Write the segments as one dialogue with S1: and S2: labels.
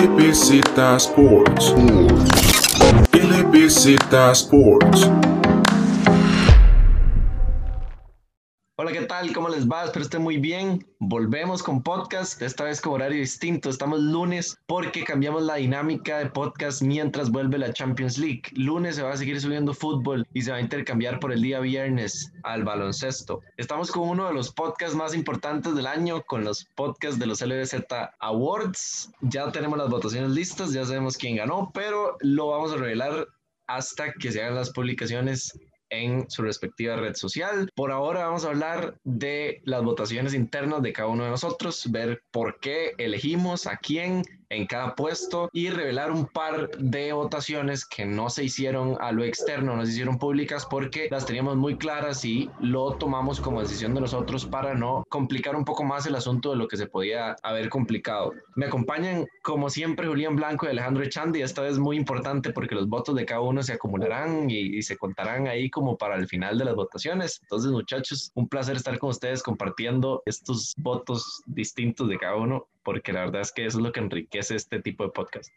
S1: LBZ Sports. LBZ Sports.
S2: Hola, ¿qué tal? ¿Cómo les va? Espero estén muy bien. Volvemos con podcast, esta vez con horario distinto. Estamos lunes porque cambiamos la dinámica de podcast mientras vuelve la Champions League. Lunes se va a seguir subiendo fútbol y se va a intercambiar por el día viernes al baloncesto. Estamos con uno de los podcasts más importantes del año, con los podcasts de los LBZ Awards. Ya tenemos las votaciones listas, ya sabemos quién ganó, pero lo vamos a revelar hasta que se hagan las publicaciones en su respectiva red social. Por ahora vamos a hablar de las votaciones internas de cada uno de nosotros, ver por qué elegimos a quién en cada puesto y revelar un par de votaciones que no se hicieron a lo externo, no se hicieron públicas porque las teníamos muy claras y lo tomamos como decisión de nosotros para no complicar un poco más el asunto de lo que se podía haber complicado. Me acompañan como siempre Julián Blanco y Alejandro Echandi, esta vez muy importante porque los votos de cada uno se acumularán y, y se contarán ahí como para el final de las votaciones. Entonces muchachos, un placer estar con ustedes compartiendo estos votos distintos de cada uno porque la verdad es que eso es lo que enriquece este tipo de podcast.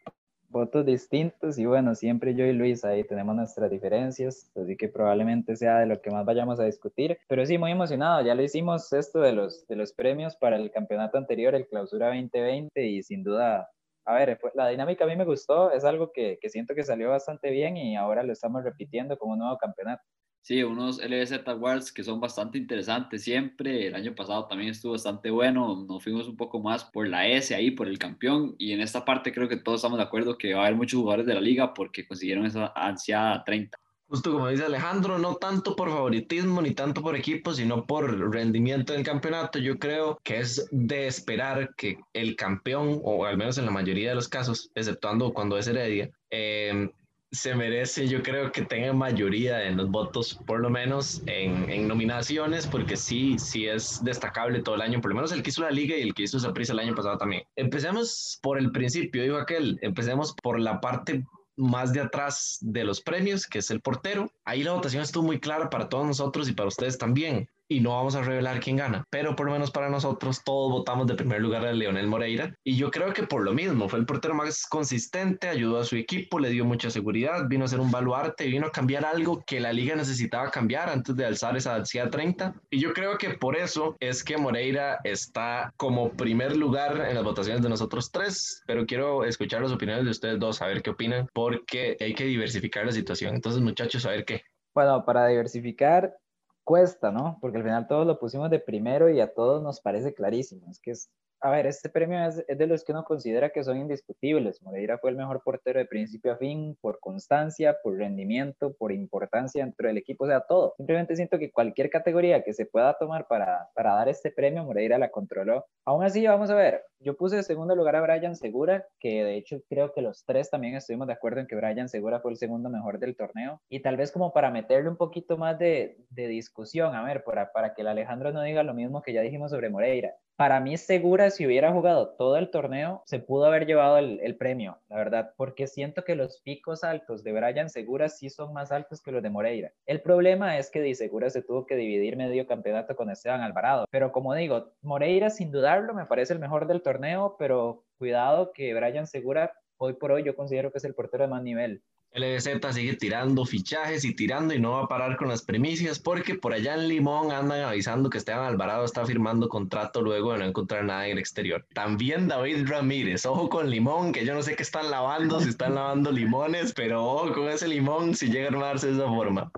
S3: Votos distintos y bueno, siempre yo y Luis ahí tenemos nuestras diferencias, así que probablemente sea de lo que más vayamos a discutir, pero sí, muy emocionado, ya lo hicimos esto de los, de los premios para el campeonato anterior, el Clausura 2020 y sin duda a ver, la dinámica a mí me gustó, es algo que, que, siento que salió bastante bien y ahora lo estamos repitiendo como un nuevo campeonato.
S4: Sí, unos LBZ Awards que son bastante interesantes siempre. El año pasado también estuvo bastante bueno. Nos fuimos un poco más por la S ahí, por el campeón. Y en esta parte creo que todos estamos de acuerdo que va a haber muchos jugadores de la liga porque consiguieron esa ansiada 30.
S2: Justo como dice Alejandro, no tanto por favoritismo ni tanto por equipo, sino por rendimiento del campeonato. Yo creo que es de esperar que el campeón, o al menos en la mayoría de los casos, exceptuando cuando es Heredia, eh, se merece, yo creo que tenga mayoría en los votos, por lo menos en, en, nominaciones, porque sí, sí es destacable todo el año, por lo menos el que hizo la liga y el que hizo Saprissa el año pasado también. Empecemos por el principio, dijo aquel, empecemos por la parte más de atrás de los premios, que es el portero. Ahí la votación estuvo muy clara para todos nosotros y para ustedes también y no vamos a revelar quién gana, pero por lo menos para nosotros todos votamos de primer lugar a Leonel Moreira y yo creo que por lo mismo fue el portero más consistente, ayudó a su equipo, le dio mucha seguridad, vino a ser un baluarte, vino a cambiar algo que la liga necesitaba cambiar antes de alzar esa ansiedad 30 y yo creo que por eso es que Moreira está como primer lugar en las votaciones de nosotros tres, pero quiero escuchar las opiniones de ustedes dos, a ver qué opinan, porque hay que diversificar la situación. Entonces muchachos, a ver qué.
S3: Bueno, para diversificar, cuesta, ¿no? Porque al final todos lo pusimos de primero y a todos nos parece clarísimo. Es que es, a ver, este premio es, es, de los que uno considera que son indiscutibles. Moreira fue el mejor portero de principio a fin por constancia, por rendimiento, por importancia dentro del equipo, o sea, todo. Simplemente siento que cualquier categoría que se pueda tomar para, para dar este premio, Moreira la controló. Aún así, vamos a ver, yo puse en segundo lugar a Brian Segura, que de hecho creo que los tres también estuvimos de acuerdo en que Brian Segura fue el segundo mejor del torneo. Y tal vez como para meterle un poquito más de, de discusión, a ver, para, para que el Alejandro no diga lo mismo que ya dijimos sobre Moreira. Para mí, Segura, si hubiera jugado todo el torneo, se pudo haber llevado el, premio, la verdad, porque siento que los picos altos de Brian Segura sí son más altos que los de Moreira. El problema es que Di Segura se tuvo que dividir medio campeonato con Esteban Alvarado, pero como digo, Moreira sin dudarlo me parece el mejor del torneo, pero cuidado que Brian Segura hoy por hoy yo considero que es el portero de más nivel.
S2: LBZ sigue tirando fichajes y tirando y no va a parar con las primicias porque por allá en Limón andan avisando que Esteban Alvarado está firmando contrato luego de no encontrar nada en el exterior. También David Ramírez, ojo con Limón, que yo no sé qué están lavando, si están lavando limones, pero ojo con ese limón si llega a armarse de esa forma.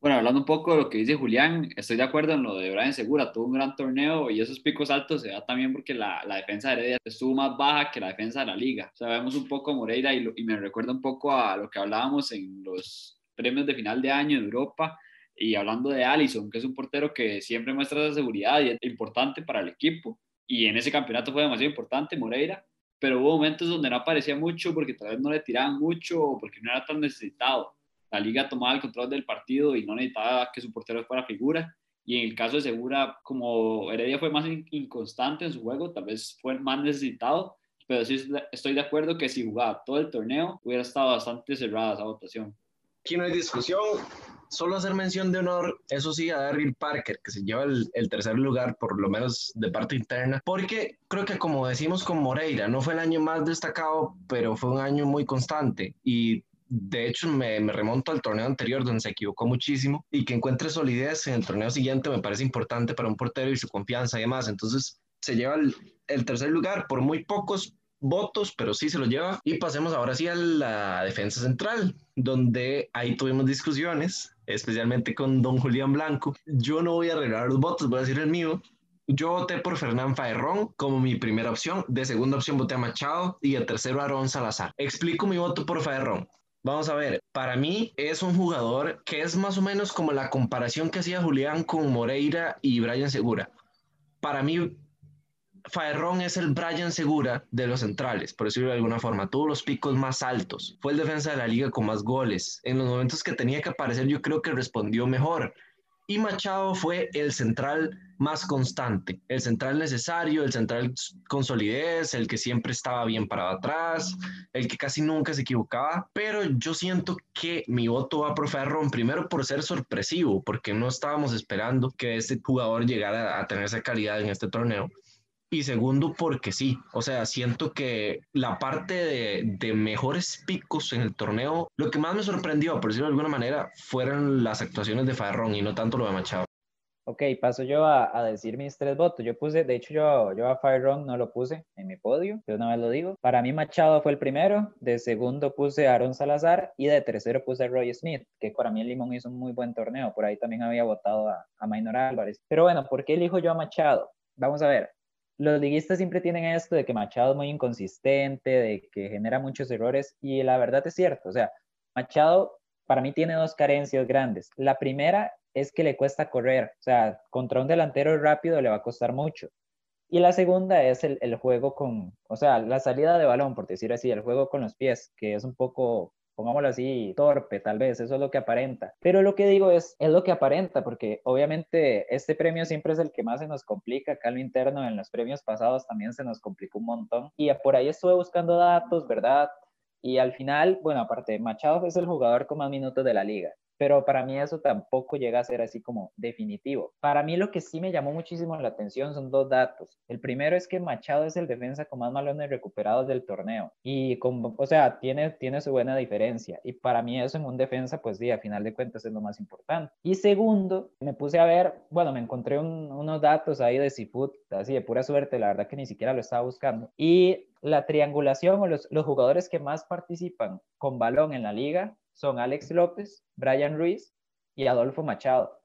S4: Bueno, hablando un poco de lo que dice Julián, estoy de acuerdo en lo de Brian Segura, tuvo un gran torneo y esos picos altos se da también porque la, la defensa de Heredia estuvo más baja que la defensa de la liga. O sea, vemos un poco a Moreira y, lo, y me recuerda un poco a lo que hablábamos en los premios de final de año en Europa y hablando de Allison, que es un portero que siempre muestra esa seguridad y es importante para el equipo y en ese campeonato fue demasiado importante Moreira, pero hubo momentos donde no aparecía mucho porque tal vez no le tiraban mucho o porque no era tan necesitado la liga tomaba el control del partido y no necesitaba que su portero fuera figura. Y en el caso de Segura, como Heredia fue más inconstante en su juego, tal vez fue más necesitado, pero sí estoy de acuerdo que si jugaba todo el torneo, hubiera estado bastante cerrada esa votación.
S2: Aquí no hay discusión. Solo hacer mención de honor, eso sí, a Daryl Parker, que se lleva el, el, tercer lugar, por lo menos de parte interna, porque creo que como decimos con Moreira, no fue el año más destacado, pero fue un año muy constante y de hecho, me, remonto al torneo anterior donde se equivocó muchísimo y que encuentre solidez en el torneo siguiente me parece importante para un portero y su confianza y demás. Entonces, se lleva el, tercer lugar por muy pocos votos, pero sí se lo lleva. Y pasemos ahora sí a la defensa central, donde ahí tuvimos discusiones, especialmente con don Julián Blanco. Yo no voy a arreglar los votos, voy a decir el mío. Yo voté por Fernán Faerrón como mi primera opción, de segunda opción voté a Machado y de tercero a Aaron Salazar. Explico mi voto por Faerrón. Vamos a ver, para mí es un jugador que es más o menos como la comparación que hacía Julián con Moreira y Brian Segura. Para mí, Faerrón es el Brian Segura de los centrales, por decirlo de alguna forma. Tuvo los picos más altos. Fue el defensa de la liga con más goles. En los momentos que tenía que aparecer, yo creo que respondió mejor y Machado fue el central más constante, el central necesario, el central con solidez, el que siempre estaba bien parado atrás, el que casi nunca se equivocaba, pero yo siento que mi voto va por Ferron, primero por ser sorpresivo, porque no estábamos esperando que este jugador llegara a tener esa calidad en este torneo. Y segundo, porque sí, o sea, siento que la parte de, de, mejores picos en el torneo, lo que más me sorprendió, por decirlo de alguna manera, fueron las actuaciones de Farrón y no tanto lo de Machado.
S3: Ok, paso yo a, a, decir mis tres votos. Yo puse, de hecho, yo, yo a Farrón no lo puse en mi podio, yo una vez lo digo. Para mí, Machado fue el primero, de segundo puse a Aaron Salazar y de tercero puse a Roy Smith, que para mí el Limón hizo un muy buen torneo. Por ahí también había votado a, a Maynor Álvarez. Pero bueno, ¿por qué elijo yo a Machado? Vamos a ver, los liguistas siempre tienen esto de que Machado es muy inconsistente, de que genera muchos errores, y la verdad es cierto. O sea, Machado para mí tiene dos carencias grandes. La primera es que le cuesta correr, o sea, contra un delantero rápido le va a costar mucho. Y la segunda es el, el juego con, o sea, la salida de balón, por decir así, el juego con los pies, que es un poco pongámoslo así, torpe, tal vez, eso es lo que aparenta. Pero lo que digo es, es lo que aparenta, porque obviamente este premio siempre es el que más se nos complica, acá lo interno en los premios pasados también se nos complicó un montón. Y por ahí estuve buscando datos, ¿verdad? Y al final, bueno, aparte, Machado es el jugador con más minutos de la liga pero para mí eso tampoco llega a ser así como definitivo. Para mí lo que sí me llamó muchísimo la atención son dos datos. El primero es que Machado es el defensa con más balones recuperados del torneo y con, o sea, tiene, tiene su buena diferencia y para mí eso en un defensa pues sí, a final de cuentas es lo más importante. Y segundo, me puse a ver, bueno, me encontré unos datos ahí de Seafood, así de pura suerte, la verdad que ni siquiera lo estaba buscando. Y la triangulación o los, los jugadores que más participan con balón en la liga son Alex López, Brian Ruiz y Adolfo Machado.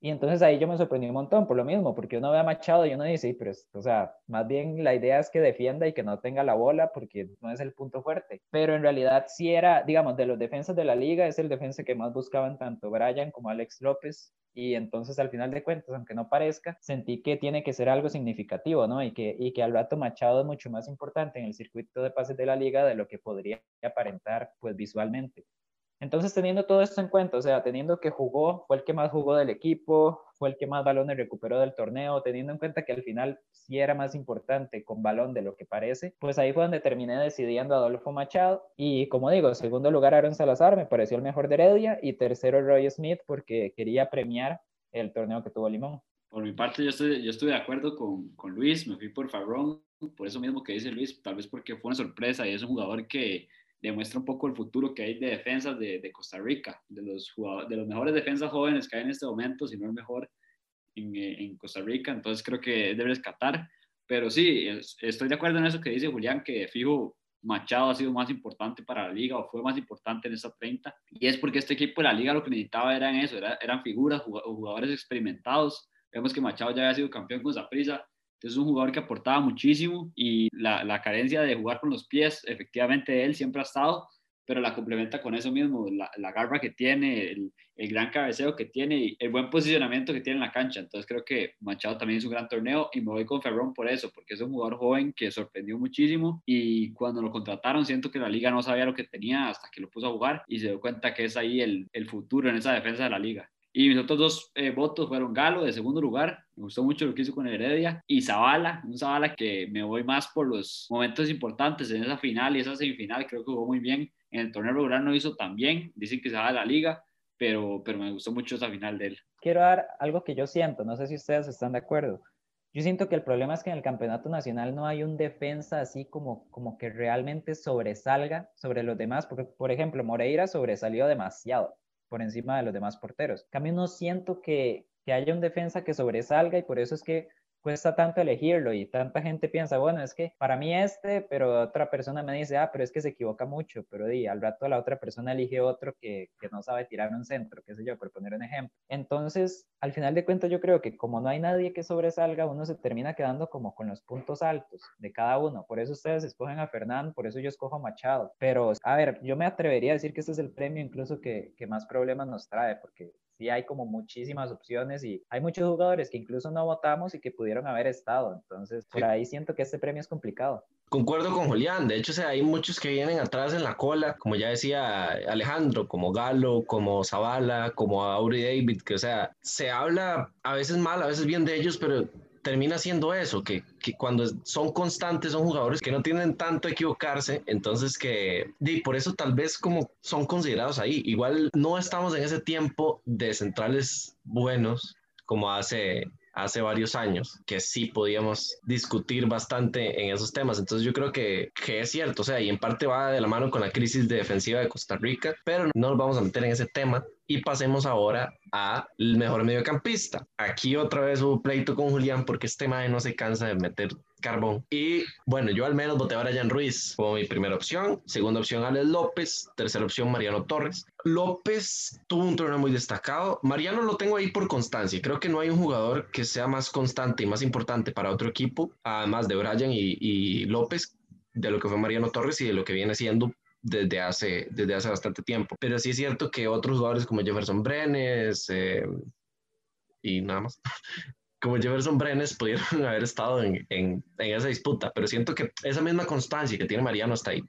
S3: Y entonces ahí yo me sorprendí un montón por lo mismo, porque uno ve a Machado y uno dice, sí, pero, o sea, más bien la idea es que defienda y que no tenga la bola porque no es el punto fuerte. Pero en realidad sí era, digamos, de los defensas de la liga, es el defensa que más buscaban tanto Brian como Alex López. Y entonces al final de cuentas, aunque no parezca, sentí que tiene que ser algo significativo, ¿no? Y que, y que al rato Machado es mucho más importante en el circuito de pases de la liga de lo que podría aparentar, pues visualmente. Entonces, teniendo todo esto en cuenta, o sea, teniendo que jugó, fue el que más jugó del equipo, fue el que más balones recuperó del torneo, teniendo en cuenta que al final sí era más importante con balón de lo que parece, pues ahí fue donde terminé decidiendo a Adolfo Machado. Y como digo, segundo lugar Aaron Salazar, me pareció el mejor de Heredia, y tercero Roy Smith porque quería premiar el torneo que tuvo Limón.
S4: Por mi parte, yo estoy, yo estoy de acuerdo con, con Luis, me fui por Farrón, por eso mismo que dice Luis, tal vez porque fue una sorpresa y es un jugador que demuestra un poco el futuro que hay de defensas de, de Costa Rica, de los, de los mejores defensas jóvenes que hay en este momento, si no el mejor en, eh, en Costa Rica, entonces creo que debe rescatar. Pero sí, estoy de acuerdo en eso que dice Julián, que fijo Machado ha sido más importante para la liga o fue más importante en esa 30. Y es porque este equipo de la liga lo que necesitaba eran eso, eran figuras, jugadores experimentados. Vemos que Machado ya había sido campeón con Zaprisa, es un jugador que aportaba muchísimo y la, la, carencia de jugar con los pies, efectivamente él siempre ha estado, pero la complementa con eso mismo, la, la garra que tiene, el, el, gran cabeceo que tiene y el buen posicionamiento que tiene en la cancha. Entonces creo que Machado también es un gran torneo y me voy con Ferrón por eso, porque es un jugador joven que sorprendió muchísimo y cuando lo contrataron siento que la liga no sabía lo que tenía hasta que lo puso a jugar y se dio cuenta que es ahí el, el futuro en esa defensa de la liga. Y mis otros dos eh, votos fueron Galo de segundo lugar, me gustó mucho lo que hizo con Heredia, y Zavala, un Zavala que me voy más por los momentos importantes en esa final y esa semifinal, creo que jugó muy bien. En el torneo regular no hizo tan bien, dicen que se va a la liga, pero, pero me gustó mucho esa final de él.
S3: Quiero dar algo que yo siento, no sé si ustedes están de acuerdo. Yo siento que el problema es que en el campeonato nacional no hay un defensa así como, como que realmente sobresalga sobre los demás, porque por ejemplo Moreira sobresalió demasiado por encima de los demás porteros. Cambio no siento que, que haya un defensa que sobresalga y por eso es que cuesta tanto elegirlo y tanta gente piensa, bueno, es que para mí este, pero otra persona me dice, ah, pero es que se equivoca mucho, pero di, al rato la otra persona elige otro que, que no sabe tirar un centro, qué sé yo, por poner un ejemplo. Entonces, al final de cuentas, yo creo que como no hay nadie que sobresalga, uno se termina quedando como con los puntos altos de cada uno. Por eso ustedes escogen a Fernán, por eso yo escojo a Machado. Pero, a ver, yo me atrevería a decir que este es el premio incluso que, que más problemas nos trae, porque sí hay como muchísimas opciones y hay muchos jugadores que incluso no votamos y que pudieron haber estado. Entonces, por ahí siento que este premio es complicado.
S2: Concuerdo con Julián, de hecho, o sea, hay muchos que vienen atrás en la cola, como ya decía Alejandro, como Galo, como Zavala, como Auri David, que o sea, se habla a veces mal, a veces bien de ellos, pero termina siendo eso, que, que, cuando son constantes son jugadores que no tienen tanto equivocarse, entonces que y por eso tal vez como son considerados ahí. Igual no estamos en ese tiempo de centrales buenos como hace hace varios años, que sí podíamos discutir bastante en esos temas. Entonces yo creo que, que, es cierto, o sea, y en parte va de la mano con la crisis defensiva de Costa Rica, pero no nos vamos a meter en ese tema. Y pasemos ahora al mejor mediocampista. Aquí otra vez hubo pleito con Julián porque este mae no se cansa de meter carbón. Y bueno, yo al menos voté a Brian Ruiz como mi primera opción. Segunda opción, Alex López. Tercera opción, Mariano Torres. López tuvo un torneo muy destacado. Mariano lo tengo ahí por constancia. Creo que no hay un jugador que sea más constante y más importante para otro equipo, además de Brian y, y López, de lo que fue Mariano Torres y de lo que viene siendo desde hace, desde hace bastante tiempo. Pero sí es cierto que otros jugadores como Jefferson Brenes eh, y nada más, como Jefferson Brenes pudieron haber estado en, en, en, esa disputa, pero siento que esa misma constancia que tiene Mariano está ahí.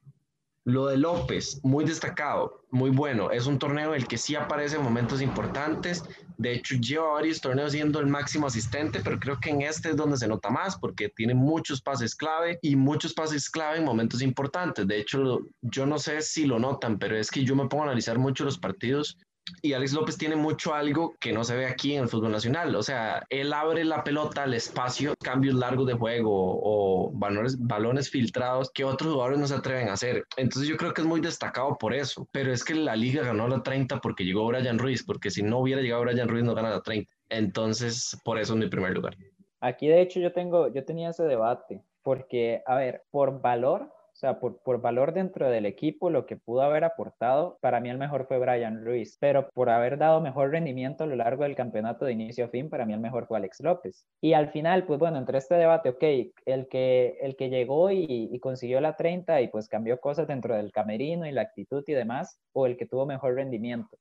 S2: Lo de López, muy destacado, muy bueno. Es un torneo en el que sí aparece en momentos importantes. De hecho, lleva varios torneos siendo el máximo asistente, pero creo que en este es donde se nota más porque tiene muchos pases clave y muchos pases clave en momentos importantes. De hecho, yo no sé si lo notan, pero es que yo me pongo a analizar mucho los partidos y Alex López tiene mucho algo que no se ve aquí en el fútbol nacional. O sea, él abre la pelota al espacio, cambios largos de juego o balones, balones filtrados que otros jugadores no se atreven a hacer. Entonces yo creo que es muy destacado por eso. Pero es que la liga ganó la 30 porque llegó Brian Ruiz, porque si no hubiera llegado Brian Ruiz no gana la 30. Entonces, por eso es mi primer lugar.
S3: Aquí de hecho yo tengo, yo tenía ese debate, porque, a ver, por valor, o sea, por, por, valor dentro del equipo, lo que pudo haber aportado, para mí el mejor fue Brian Ruiz, pero por haber dado mejor rendimiento a lo largo del campeonato de inicio a fin, para mí el mejor fue Alex López. Y al final, pues bueno, entre este debate, ok, el que, el que llegó y, y consiguió la 30 y pues cambió cosas dentro del camerino y la actitud y demás, o el que tuvo mejor rendimiento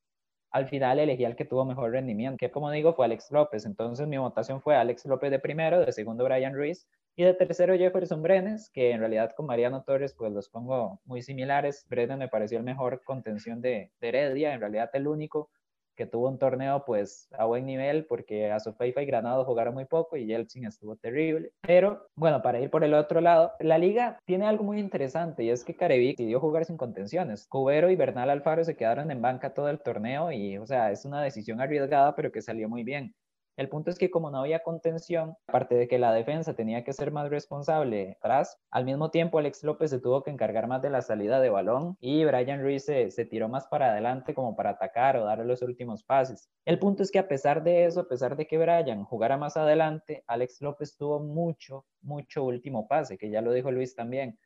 S3: al final elegí al que tuvo mejor rendimiento, que como digo fue Alex López. Entonces mi votación fue Alex López de primero, de segundo Brian Ruiz y de tercero Jefferson Brenes, que en realidad con Mariano Torres pues los pongo muy similares. Brenes me pareció el mejor contención de, de Heredia, en realidad el único que tuvo un torneo pues a buen nivel porque a y Granado jugaron muy poco y Yeltsin estuvo terrible. Pero bueno, para ir por el otro lado, la liga tiene algo muy interesante y es que Carevic decidió jugar sin contenciones. Cubero y Bernal Alfaro se quedaron en banca todo el torneo y o sea, es una decisión arriesgada pero que salió muy bien. El punto es que como no había contención, aparte de que la defensa tenía que ser más responsable atrás, al mismo tiempo Alex López se tuvo que encargar más de la salida de balón y Brian Ruiz se, tiró más para adelante como para atacar o dar los últimos pases. El punto es que a pesar de eso, a pesar de que Brian jugara más adelante, Alex López tuvo mucho, mucho último pase, que ya lo dijo Luis también.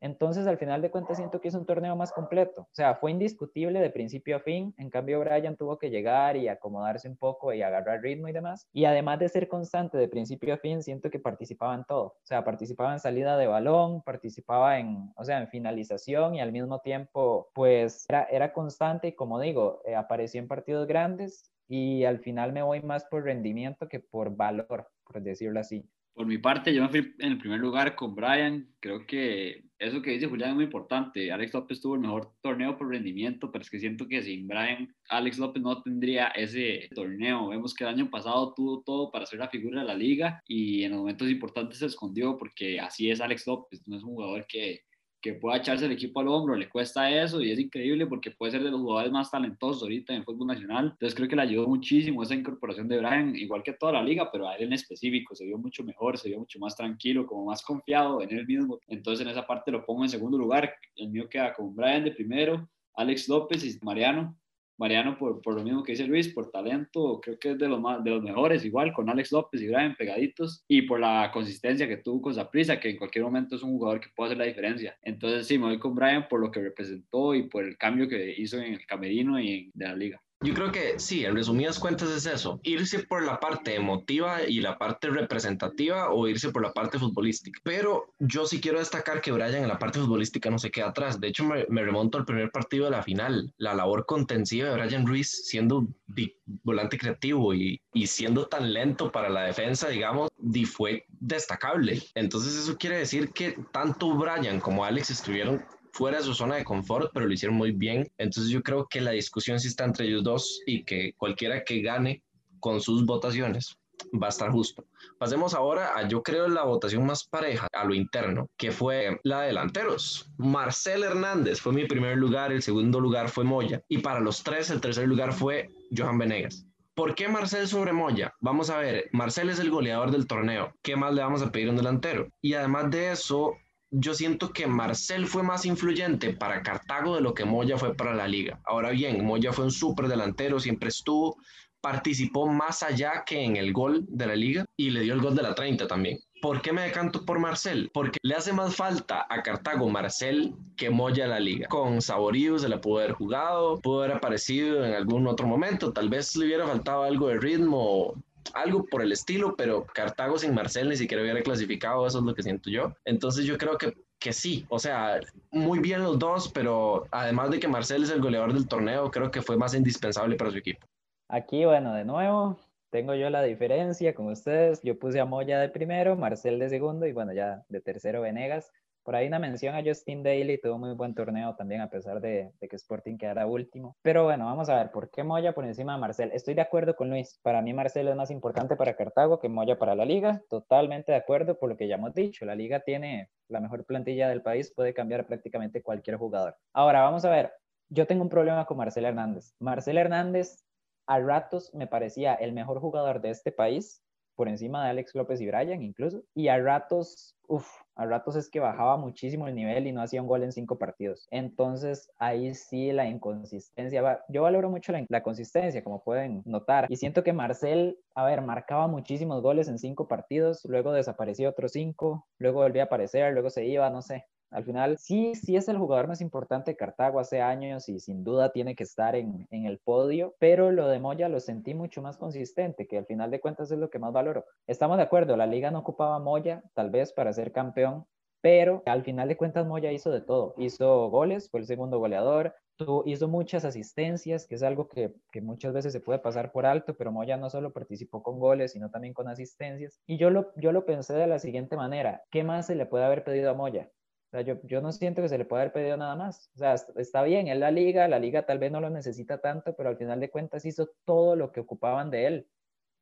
S3: Entonces, al final de cuentas, siento que es un torneo más completo. O sea, fue indiscutible de principio a fin. En cambio, Brian tuvo que llegar y acomodarse un poco y agarrar ritmo y demás. Y además de ser constante de principio a fin, siento que participaba en todo. O sea, participaba en salida de balón, participaba en, o sea, en finalización y al mismo tiempo, pues, era, era constante y como digo, eh, apareció en partidos grandes y al final me voy más por rendimiento que por valor, por decirlo así.
S4: Por mi parte, yo me fui en el primer lugar con Brian. Creo que eso que dice Julián es muy importante. Alex López tuvo el mejor torneo por rendimiento, pero es que siento que sin Brian, Alex López no tendría ese torneo. Vemos que el año pasado tuvo todo para ser la figura de la liga y en los momentos importantes se escondió porque así es Alex López. No es un jugador que, que pueda echarse el equipo al hombro, le cuesta eso y es increíble porque puede ser de los jugadores más talentosos ahorita en el fútbol nacional. Entonces creo que le ayudó muchísimo esa incorporación de Brian, igual que toda la liga, pero a él en específico se vio mucho mejor, se vio mucho más tranquilo, como más confiado en él mismo. Entonces en esa parte lo pongo en segundo lugar. El mío queda con Brian de primero, Alex López y Mariano. Mariano, por, por, lo mismo que dice Luis, por talento, creo que es de los, más, de los mejores, igual con Alex López y Brian pegaditos, y por la consistencia que tuvo con Zaprisa, que en cualquier momento es un jugador que puede hacer la diferencia. Entonces, sí, me voy con Brian por lo que representó y por el cambio que hizo en el camerino y en, la liga.
S2: Yo creo que sí, en resumidas cuentas es eso, irse por la parte emotiva y la parte representativa o irse por la parte futbolística. Pero yo sí quiero destacar que Brian en la parte futbolística no se queda atrás. De hecho, me, me remonto al primer partido de la final. La labor contensiva de Brian Ruiz siendo volante creativo y, y siendo tan lento para la defensa, digamos, fue destacable. Entonces eso quiere decir que tanto Brian como Alex estuvieron fuera de su zona de confort, pero lo hicieron muy bien. Entonces yo creo que la discusión sí está entre ellos dos y que cualquiera que gane con sus votaciones va a estar justo. Pasemos ahora a, yo creo, la votación más pareja, a lo interno, que fue la de delanteros. Marcel Hernández fue mi primer lugar, el segundo lugar fue Moya, y para los tres, el tercer lugar fue Johan Venegas. ¿Por qué Marcel sobre Moya? Vamos a ver, Marcel es el goleador del torneo. ¿Qué más le vamos a pedir a un delantero? Y además de eso, yo siento que Marcel fue más influyente para Cartago de lo que Moya fue para la liga. Ahora bien, Moya fue un súper delantero, siempre estuvo, participó más allá que en el gol de la liga y le dio el gol de la 30 también. ¿Por qué me decanto por Marcel? Porque le hace más falta a Cartago Marcel que Moya la liga. Con Saborío se le pudo haber jugado, pudo haber aparecido en algún otro momento, tal vez le hubiera faltado algo de ritmo algo por el estilo, pero Cartago sin Marcel ni siquiera hubiera clasificado, eso es lo que siento yo. Entonces yo creo que, que sí, o sea, muy bien los dos, pero además de que Marcel es el goleador del torneo, creo que fue más indispensable para su equipo.
S3: Aquí, bueno, de nuevo, tengo yo la diferencia con ustedes. Yo puse a Moya de primero, Marcel de segundo y bueno, ya de tercero Venegas. Por ahí una mención a Justin Daly, tuvo muy buen torneo también a pesar de, que Sporting quedara último. Pero bueno, vamos a ver, ¿por qué Moya por encima de Marcel? Estoy de acuerdo con Luis, para mí Marcel es más importante para Cartago que Moya para la liga, totalmente de acuerdo por lo que ya hemos dicho, la liga tiene la mejor plantilla del país, puede cambiar prácticamente cualquier jugador. Ahora, vamos a ver, yo tengo un problema con Marcel Hernández. Marcel Hernández a ratos me parecía el mejor jugador de este país, por encima de Alex López y Brian incluso, y a ratos, uff, a ratos es que bajaba muchísimo el nivel y no hacía un gol en cinco partidos. Entonces ahí sí la inconsistencia, yo valoro mucho la, la consistencia, como pueden notar, y siento que Marcel, a ver, marcaba muchísimos goles en cinco partidos, luego desapareció otros cinco, luego volvía a aparecer, luego se iba, no sé, al final, sí, sí es el jugador más importante de Cartago hace años y sin duda tiene que estar en, en, el podio, pero lo de Moya lo sentí mucho más consistente, que al final de cuentas es lo que más valoro. Estamos de acuerdo, la liga no ocupaba Moya, tal vez para ser campeón, pero al final de cuentas Moya hizo de todo. Hizo goles, fue el segundo goleador, hizo muchas asistencias, que es algo que, que, muchas veces se puede pasar por alto, pero Moya no solo participó con goles, sino también con asistencias. Y yo lo, yo lo pensé de la siguiente manera, ¿qué más se le puede haber pedido a Moya? Yo, yo no siento que se le pueda haber pedido nada más. O sea, está bien, es la liga, la liga tal vez no lo necesita tanto, pero al final de cuentas hizo todo lo que ocupaban de él.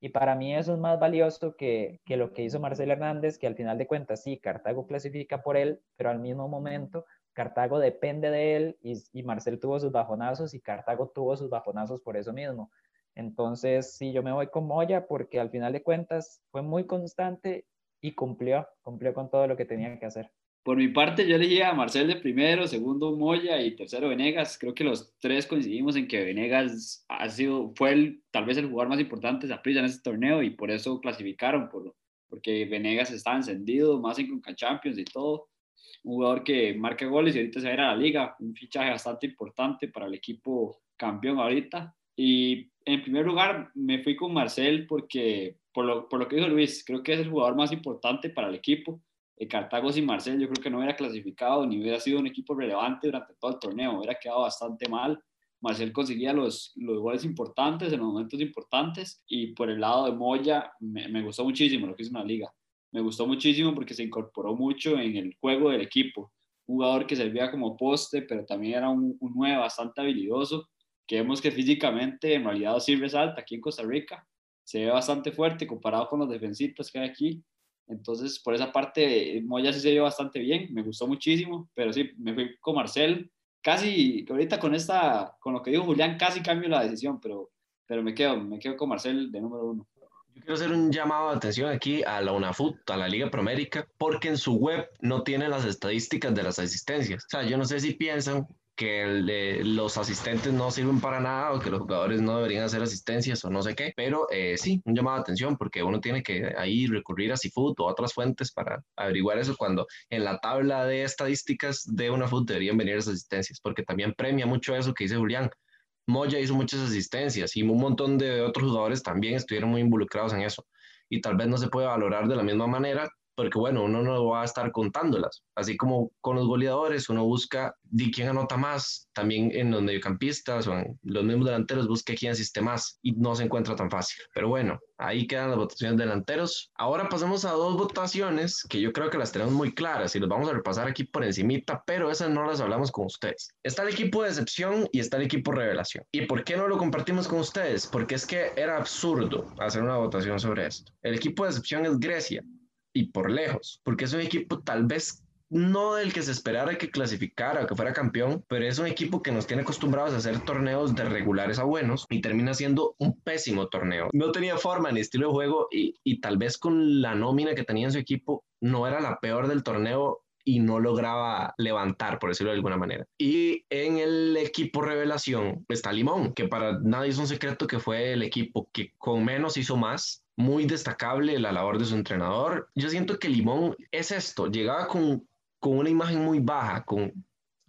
S3: Y para mí eso es más valioso que, que lo que hizo Marcel Hernández, que al final de cuentas sí, Cartago clasifica por él, pero al mismo momento Cartago depende de él y, y Marcel tuvo sus bajonazos y Cartago tuvo sus bajonazos por eso mismo. Entonces, sí, yo me voy con Moya porque al final de cuentas fue muy constante y cumplió, cumplió con todo lo que tenía que hacer.
S4: Por mi parte, yo elegí a Marcel de primero, segundo Moya y tercero Venegas. Creo que los tres coincidimos en que Venegas ha sido, fue el, tal vez el jugador más importante de Zaprisa en este torneo y por eso clasificaron, por, porque Venegas está encendido, más en Conca Champions y todo. Un jugador que marca goles y ahorita se va a ir a la liga. Un fichaje bastante importante para el equipo campeón ahorita. Y en primer lugar, me fui con Marcel porque, por lo, por lo que dijo Luis, creo que es el jugador más importante para el equipo Cartago sin Marcel yo creo que no hubiera clasificado ni hubiera sido un equipo relevante durante todo el torneo, hubiera quedado bastante mal. Marcel conseguía los, los goles importantes en los momentos importantes y por el lado de Moya me, me gustó muchísimo lo que hizo en la liga. Me gustó muchísimo porque se incorporó mucho en el juego del equipo. Jugador que servía como poste, pero también era un, un 9 bastante habilidoso, que vemos que físicamente en realidad sí resalta aquí en Costa Rica. Se ve bastante fuerte comparado con los defensitos que hay aquí Entonces, por esa parte, Moya sí se vio bastante bien, me gustó muchísimo, pero sí, me fui con Marcel. Casi, ahorita con esta, con lo que dijo Julián, casi cambio la decisión, pero, pero me quedo, me quedo con Marcel de número uno.
S2: Yo quiero hacer un llamado de atención aquí a la UNAFUT, a la Liga Promérica, porque en su web no tiene las estadísticas de las asistencias. O sea, yo no sé si piensan que los asistentes no sirven para nada o que los jugadores no deberían hacer asistencias o no sé qué, pero eh, sí, un llamado de atención porque uno tiene que ahí recurrir a Seafood o a otras fuentes para averiguar eso cuando en la tabla de estadísticas de una food deberían venir las asistencias, porque también premia mucho eso que dice Julián. Moya hizo muchas asistencias y un montón de otros jugadores también estuvieron muy involucrados en eso. Y tal vez no se puede valorar de la misma manera porque bueno, uno no va a estar contándolas. Así como con los goleadores, uno busca de quién anota más, también en los mediocampistas o en los mismos delanteros busca quién asiste más y no se encuentra tan fácil. Pero bueno, ahí quedan las votaciones delanteros. Ahora pasemos a dos votaciones que yo creo que las tenemos muy claras y las vamos a repasar aquí por encimita, pero esas no las hablamos con ustedes. Está el equipo de decepción y está el equipo revelación. ¿Y por qué no lo compartimos con ustedes? Porque es que era absurdo hacer una votación sobre esto. El equipo de decepción es Grecia y por lejos, porque es un equipo tal vez no del que se esperara que clasificara o que fuera campeón, pero es un equipo que nos tiene acostumbrados a hacer torneos de regulares a buenos y termina siendo un pésimo torneo. No tenía forma ni estilo de juego y, y tal vez con la nómina que tenía en su equipo no era la peor del torneo y no lograba levantar, por decirlo de alguna manera. Y en el equipo revelación está Limón, que para nadie es un secreto que fue el equipo que con menos hizo más muy destacable la labor de su entrenador. Yo siento que Limón es esto, llegaba con, con una imagen muy baja, con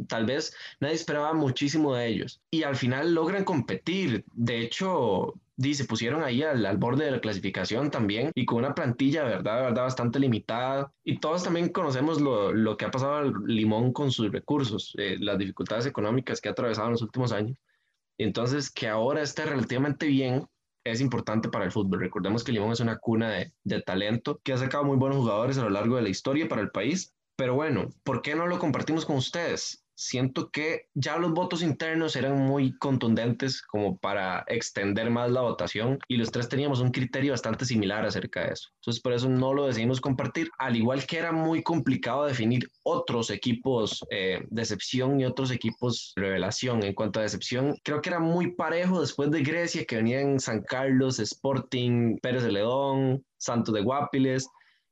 S2: tal vez nadie esperaba muchísimo de ellos y al final logran competir. De hecho, se pusieron ahí al, borde de la clasificación también y con una plantilla, verdad, verdad, bastante limitada. Y todos también conocemos lo, lo que ha pasado al Limón con sus recursos, eh, las dificultades económicas que ha atravesado en los últimos años. Entonces, que ahora esté relativamente bien, es importante para el fútbol. Recordemos que Limón es una cuna de, de, talento que ha sacado muy buenos jugadores a lo largo de la historia para el país. Pero bueno, ¿por qué no lo compartimos con ustedes? Siento que ya los votos internos eran muy contundentes como para extender más la votación y los tres teníamos un criterio bastante similar acerca de eso. Entonces por eso no lo decidimos compartir, al igual que era muy complicado definir otros equipos eh, decepción y otros equipos revelación. En cuanto a decepción, creo que era muy parejo después de Grecia que venían San Carlos, Sporting, Pérez de León, Santos de Guapiles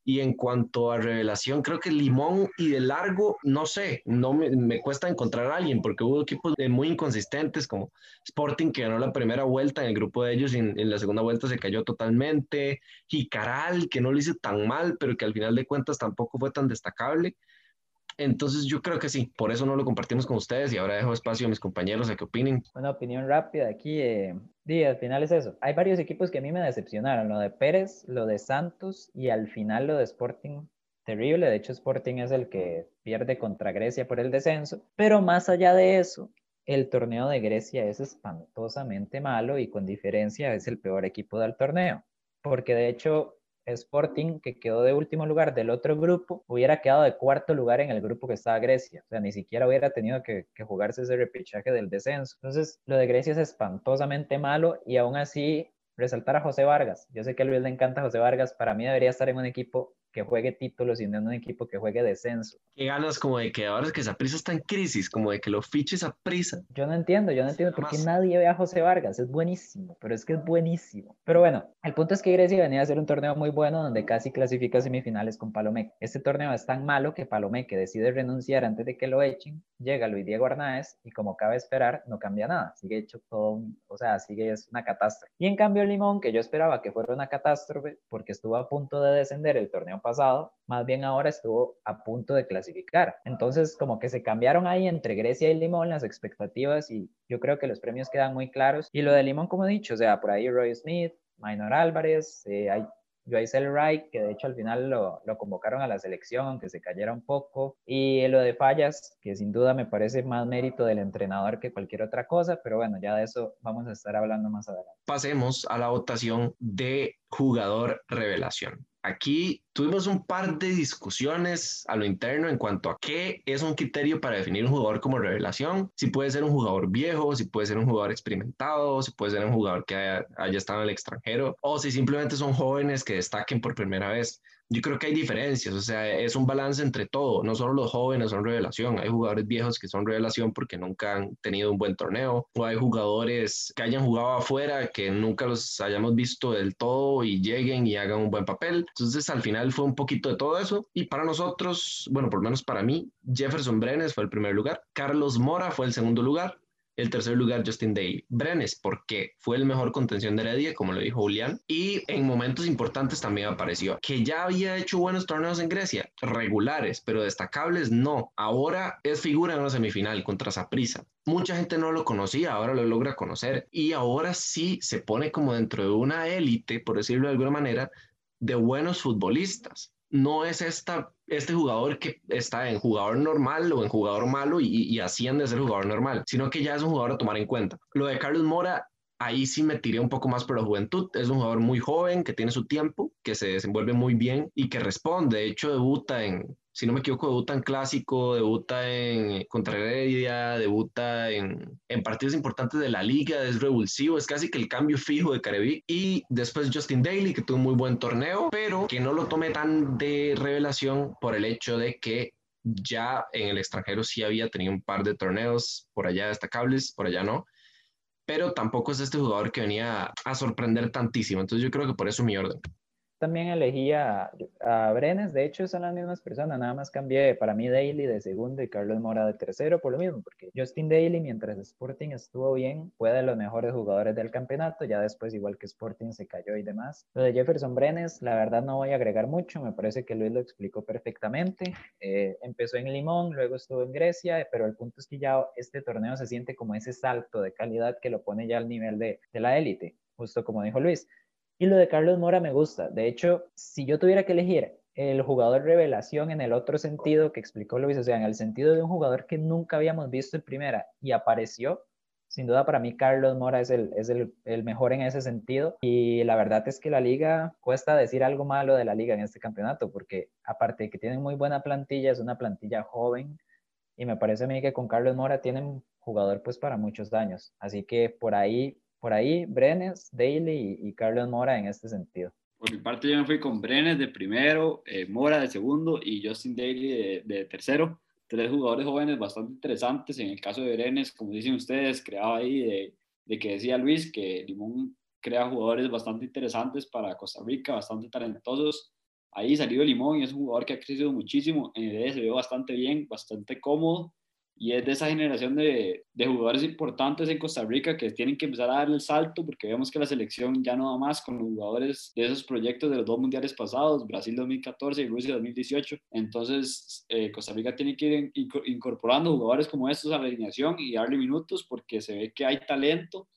S2: y en cuanto a revelación, creo que Limón y de largo, no sé, no me, cuesta encontrar a alguien porque hubo equipos muy inconsistentes como Sporting que ganó la primera vuelta en el grupo de ellos y en, en la segunda vuelta se cayó totalmente. Jicaral que no lo hizo tan mal, pero que al final de cuentas tampoco fue tan destacable. Entonces yo creo que sí, por eso no lo compartimos con ustedes y ahora dejo espacio a mis compañeros a que opinen.
S3: Una opinión rápida aquí. Eh, al final es eso. Hay varios equipos que a mí me decepcionaron, lo de Pérez, lo de Santos y al final lo de Sporting. Terrible, de hecho Sporting es el que pierde contra Grecia por el descenso, pero más allá de eso, el torneo de Grecia es espantosamente malo y con diferencia es el peor equipo del torneo, porque de hecho Sporting, que quedó de último lugar del otro grupo, hubiera quedado de cuarto lugar en el grupo que estaba Grecia. O sea, ni siquiera hubiera tenido que, jugarse ese repechaje del descenso. Entonces, lo de Grecia es espantosamente malo y aún así resaltar a José Vargas. Yo sé que a Luis le encanta José Vargas, para mí debería estar en un equipo que juegue títulos y no en un equipo que juegue descenso.
S2: Qué ganas como de que ahora es que prisa está en crisis, como de que lo fiches a prisa.
S3: Yo no entiendo, yo no entiendo por qué nadie ve a José Vargas, es buenísimo, pero es que es buenísimo. Pero bueno, el punto es que Grecia venía a hacer un torneo muy bueno donde casi clasifica semifinales con Palomeque. Este torneo es tan malo que Palomeque decide renunciar antes de que lo echen, llega Luis Diego Arnaez y como cabe esperar, no cambia nada, sigue hecho todo, o sea, sigue es una catástrofe. Y en cambio Limón, que yo esperaba que fuera una catástrofe porque estuvo a punto de descender el torneo pasado, más bien ahora estuvo a punto de clasificar. Entonces, como que se cambiaron ahí entre Grecia y Limón las expectativas y yo creo que los premios quedan muy claros. Y lo de Limón, como he dicho, o sea, por ahí Roy Smith, Minor Álvarez, eh, hay Wright, que de hecho al final lo, lo, convocaron a la selección, aunque se cayera un poco, y lo de Fallas, que sin duda me parece más mérito del entrenador que cualquier otra cosa, pero bueno, ya de eso vamos a estar hablando más adelante.
S2: Pasemos a la votación de jugador revelación. Aquí Tuvimos un par de discusiones a lo interno en cuanto a qué es un criterio para definir un jugador como revelación, si puede ser un jugador viejo, si puede ser un jugador experimentado, si puede ser un jugador que haya, haya estado en el extranjero o si simplemente son jóvenes que destaquen por primera vez. Yo creo que hay diferencias, o sea, es un balance entre todo, no solo los jóvenes son revelación, hay jugadores viejos que son revelación porque nunca han tenido un buen torneo, o hay jugadores que hayan jugado afuera, que nunca los hayamos visto del todo y lleguen y hagan un buen papel. Entonces, al final fue un poquito de todo eso. Y para nosotros, bueno, por lo menos para mí, Jefferson Brenes fue el primer lugar, Carlos Mora fue el segundo lugar, el tercer lugar, Justin Daly. Brenes, porque fue el mejor contención de Heredia, como lo dijo Julián. Y en momentos importantes también apareció. Que ya había hecho buenos torneos en Grecia, regulares, pero destacables no. Ahora es figura en una semifinal contra Saprissa. Mucha gente no lo conocía, ahora lo logra conocer. Y ahora sí se pone como dentro de una élite, por decirlo de alguna manera, de buenos futbolistas no es esta, este jugador que está en jugador normal o en jugador malo y, y asciende a ser jugador normal, sino que ya es un jugador a tomar en cuenta. Lo de Carlos Mora, ahí sí me tiré un poco más por la juventud. Es un jugador muy joven, que tiene su tiempo, que se desenvuelve muy bien y que responde. De hecho, debuta en, si no me equivoco, debuta en clásico, debuta en eh, contra Heredia, debuta en, en, partidos importantes de la liga, es revulsivo, es casi que el cambio fijo de Carevic. Y después Justin Daly, que tuvo un muy buen torneo, pero que no lo tome tan de revelación por el hecho de que ya en el extranjero sí había tenido un par de torneos por allá destacables, por allá no. Pero tampoco es este jugador que venía a sorprender tantísimo. Entonces yo creo que por eso mi orden
S3: también elegí a, Brenes, de hecho son las mismas personas, nada más cambié para mí Daly de segundo y Carlos Mora de tercero por lo mismo, porque Justin Daly mientras Sporting estuvo bien fue de los mejores jugadores del campeonato, ya después igual que Sporting se cayó y demás. Lo de Jefferson Brenes, la verdad no voy a agregar mucho, me parece que Luis lo explicó perfectamente, eh, empezó en Limón, luego estuvo en Grecia, pero el punto es que ya este torneo se siente como ese salto de calidad que lo pone ya al nivel de, de la élite, justo como dijo Luis. Y lo de Carlos Mora me gusta. De hecho, si yo tuviera que elegir el jugador revelación en el otro sentido que explicó Luis, o sea, en el sentido de un jugador que nunca habíamos visto en primera y apareció, sin duda para mí Carlos Mora es, el, es el, el, mejor en ese sentido y la verdad es que la liga cuesta decir algo malo de la liga en este campeonato porque aparte de que tienen muy buena plantilla, es una plantilla joven y me parece a mí que con Carlos Mora tienen jugador pues para muchos años. Así que por ahí por ahí Brenes, Daly y, Carlos Mora en este sentido.
S4: Por mi parte yo me fui con Brenes de primero, eh, Mora de segundo y Justin Daly de, tercero. Tres jugadores jóvenes bastante interesantes. En el caso de Brenes, como dicen ustedes, creado ahí de, de que decía Luis que Limón crea jugadores bastante interesantes para Costa Rica, bastante talentosos. Ahí salió Limón y es un jugador que ha crecido muchísimo. En el se ve bastante bien, bastante cómodo y es de esa generación de, de, jugadores importantes en Costa Rica que tienen que empezar a dar el salto porque vemos que la selección ya no va más con los jugadores de esos proyectos de los dos mundiales pasados, Brasil 2014 y Rusia 2018. Entonces, eh, Costa Rica tiene que ir incorporando jugadores como estos a la alineación y darle minutos porque se ve que hay talento.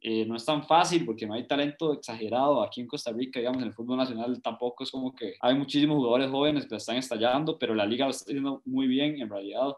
S4: Eh, no es tan fácil porque no hay talento exagerado aquí en Costa Rica, digamos, en el fútbol nacional tampoco es como que hay muchísimos jugadores jóvenes que están estallando, pero la liga lo está haciendo muy bien en realidad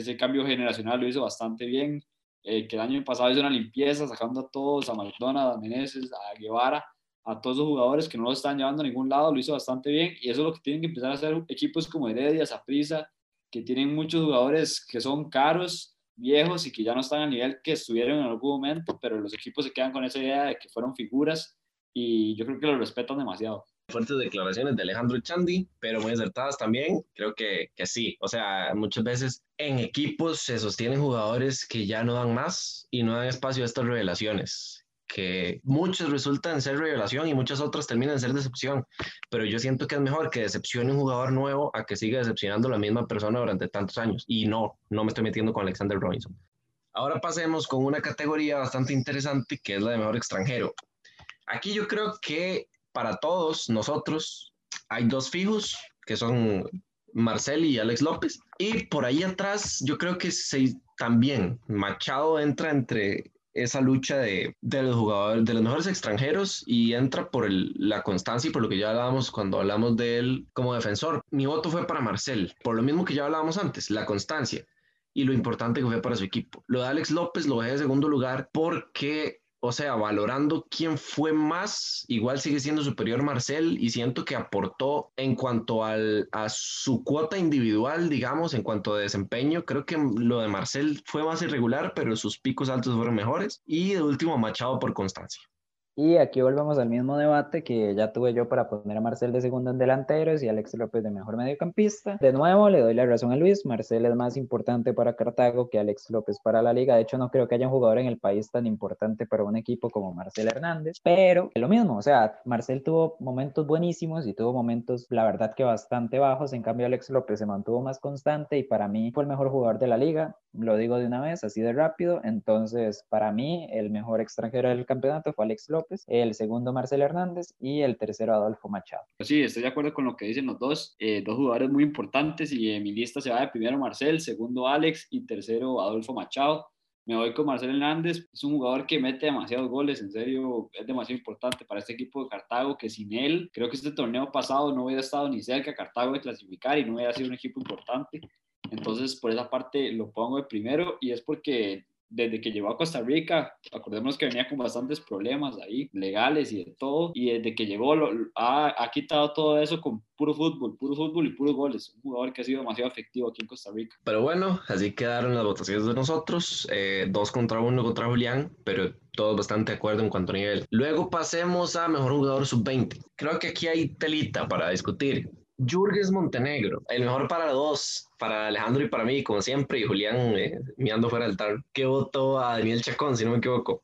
S4: ese cambio generacional lo hizo bastante bien, eh, que el año pasado hizo una limpieza, sacando a todos, a McDonald, a Meneses, a Guevara, a todos los jugadores que no lo están llevando a ningún lado, lo hizo bastante bien, y eso es lo que tienen que empezar a hacer equipos como Heredia, Saprissa, que tienen muchos jugadores que son caros, viejos y que ya no están al nivel que estuvieron en algún momento, pero los equipos se quedan con esa idea de que fueron figuras y yo creo que lo respetan demasiado
S2: fuertes declaraciones de Alejandro Chandi, pero muy acertadas también. Creo que, que sí. O sea, muchas veces en equipos se sostienen jugadores que ya no dan más y no dan espacio a estas revelaciones que muchos resultan ser revelación y muchas otras terminan ser decepción, pero yo siento que es mejor que decepcione un jugador nuevo a que siga decepcionando la misma persona durante tantos años. Y no, no me estoy metiendo con Alexander Robinson. Ahora pasemos con una categoría bastante interesante que es la de mejor extranjero. Aquí yo creo que para todos nosotros hay dos fijos, que son Marcel y Alex López. Y por ahí atrás, yo creo que se, también Machado entra entre esa lucha de, de, los jugadores, de los mejores extranjeros y entra por la constancia y por lo que ya hablábamos cuando hablamos de él como defensor. Mi voto fue para Marcel, por lo mismo que ya hablábamos antes, la constancia y lo importante que fue para su equipo. Lo de Alex López lo dejé de segundo lugar porque o sea, valorando quién fue más, igual sigue siendo superior Marcel y siento que aportó en cuanto al, a su cuota individual, digamos, en cuanto a desempeño. Creo que lo de Marcel fue más irregular, pero sus picos altos fueron mejores. Y de último, Machado por constancia.
S3: Y aquí volvemos al mismo debate que ya tuve yo para poner a Marcel de segundo en delanteros y Alex López de mejor mediocampista. De nuevo, le doy la razón a Luis. Marcel es más importante para Cartago que Alex López para la liga. De hecho, no creo que haya un jugador en el país tan importante para un equipo como Marcel Hernández. Pero lo mismo, o sea, Marcel tuvo momentos buenísimos y tuvo momentos, la verdad, que bastante bajos. En cambio, Alex López se mantuvo más constante y para mí fue el mejor jugador de la liga. Lo digo de una vez, así de rápido. Entonces, para mí, el mejor extranjero del campeonato fue Alex López el segundo Marcel Hernández y el tercero Adolfo Machado.
S4: Pues sí, estoy de acuerdo con lo que dicen los dos, eh, dos jugadores muy importantes y en mi lista se va de primero Marcel, segundo Alex y tercero Adolfo Machado. Me voy con Marcel Hernández, es un jugador que mete demasiados goles, en serio, es demasiado importante para este equipo de Cartago, que sin él, creo que este torneo pasado no hubiera estado ni cerca Cartago de clasificar y no hubiera sido un equipo importante. Entonces, por esa parte lo pongo de primero y es porque desde que llegó a Costa Rica, acordémonos que venía con bastantes problemas ahí, legales y de todo, y desde que llegó ha, ha, quitado todo eso con puro fútbol, puro fútbol y puros goles. Un jugador que ha sido demasiado efectivo aquí en Costa Rica.
S2: Pero bueno, así quedaron las votaciones de nosotros, eh, dos contra uno contra Julián, pero todos bastante de acuerdo en cuanto a nivel. Luego pasemos a mejor jugador sub-20. Creo que aquí hay telita para discutir. Jurges Montenegro, el mejor para dos, para Alejandro y para mí, como siempre, y Julián eh, mirando fuera del tar, que votó a Daniel Chacón, si no me equivoco.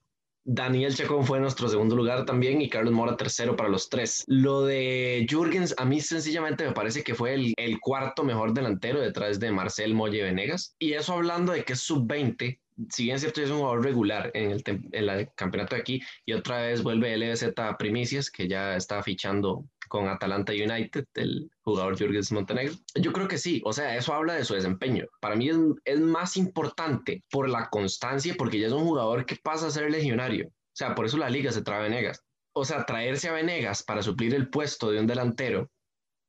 S2: Daniel Chacón fue nuestro segundo lugar también y Carlos Mora tercero para los tres. Lo de Jürgens, a mí sencillamente me parece que fue el, cuarto mejor delantero detrás de Marcel Molle Venegas. Y eso hablando de que es sub-20, si bien es cierto, es un jugador regular en el, campeonato de aquí y otra vez vuelve LBZ Primicias, que ya está fichando con Atalanta United, el jugador Jürgens Montenegro. Yo creo que sí, o sea, eso habla de su desempeño. Para mí es, más importante por la constancia, porque ya es un jugador que pasa a ser legionario. O sea, por eso la liga se trae a Venegas. O sea, traerse a Venegas para suplir el puesto de un delantero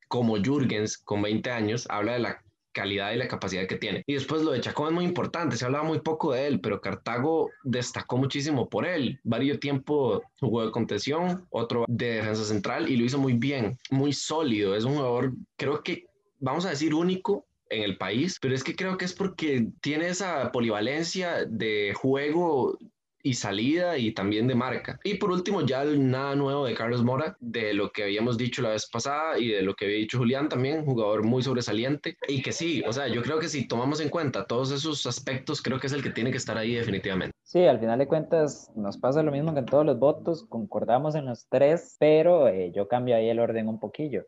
S2: como Jürgens con 20 años habla de la calidad y la capacidad que tiene. Y después lo de Chacón es muy importante, se hablaba muy poco de él, pero Cartago destacó muchísimo por él. Varios tiempo jugó de contención, otro de defensa central y lo hizo muy bien, muy sólido. Es un jugador, creo que, vamos a decir, único en el país, pero es que creo que es porque tiene esa polivalencia de juego y salida y también de marca. Y por último, ya nada nuevo de Carlos Mora, de lo que habíamos dicho la vez pasada y de lo que había dicho Julián también, jugador muy sobresaliente y que sí, o sea, yo creo que si tomamos en cuenta todos esos aspectos, creo que es el que tiene que estar ahí definitivamente.
S3: Sí, al final de cuentas nos pasa lo mismo que en todos los votos, concordamos en los tres, pero eh, yo cambio ahí el orden un poquillo.